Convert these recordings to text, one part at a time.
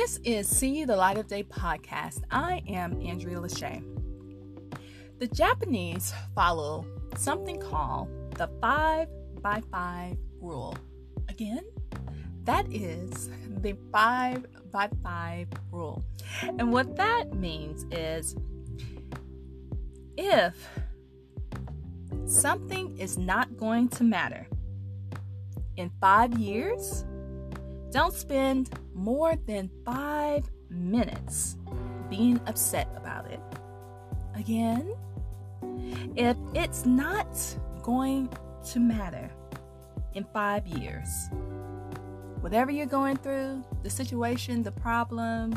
This is See the Light of Day podcast. I am Andrea Lachey. The Japanese follow something called the 5 by 5 rule. Again, that is the 5 by 5 rule. And what that means is if something is not going to matter in five years, don't spend more than five minutes being upset about it. Again, if it's not going to matter in five years, whatever you're going through, the situation, the problem,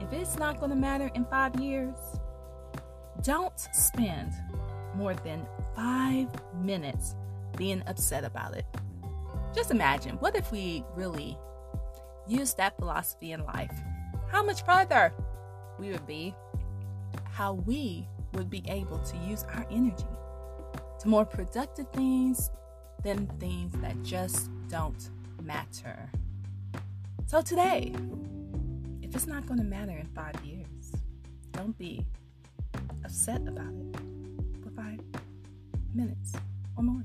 if it's not going to matter in five years, don't spend more than five minutes being upset about it. Just imagine what if we really used that philosophy in life? How much further we would be, how we would be able to use our energy to more productive things than things that just don't matter. So today, if it's not going to matter in five years, don't be upset about it for five minutes or more.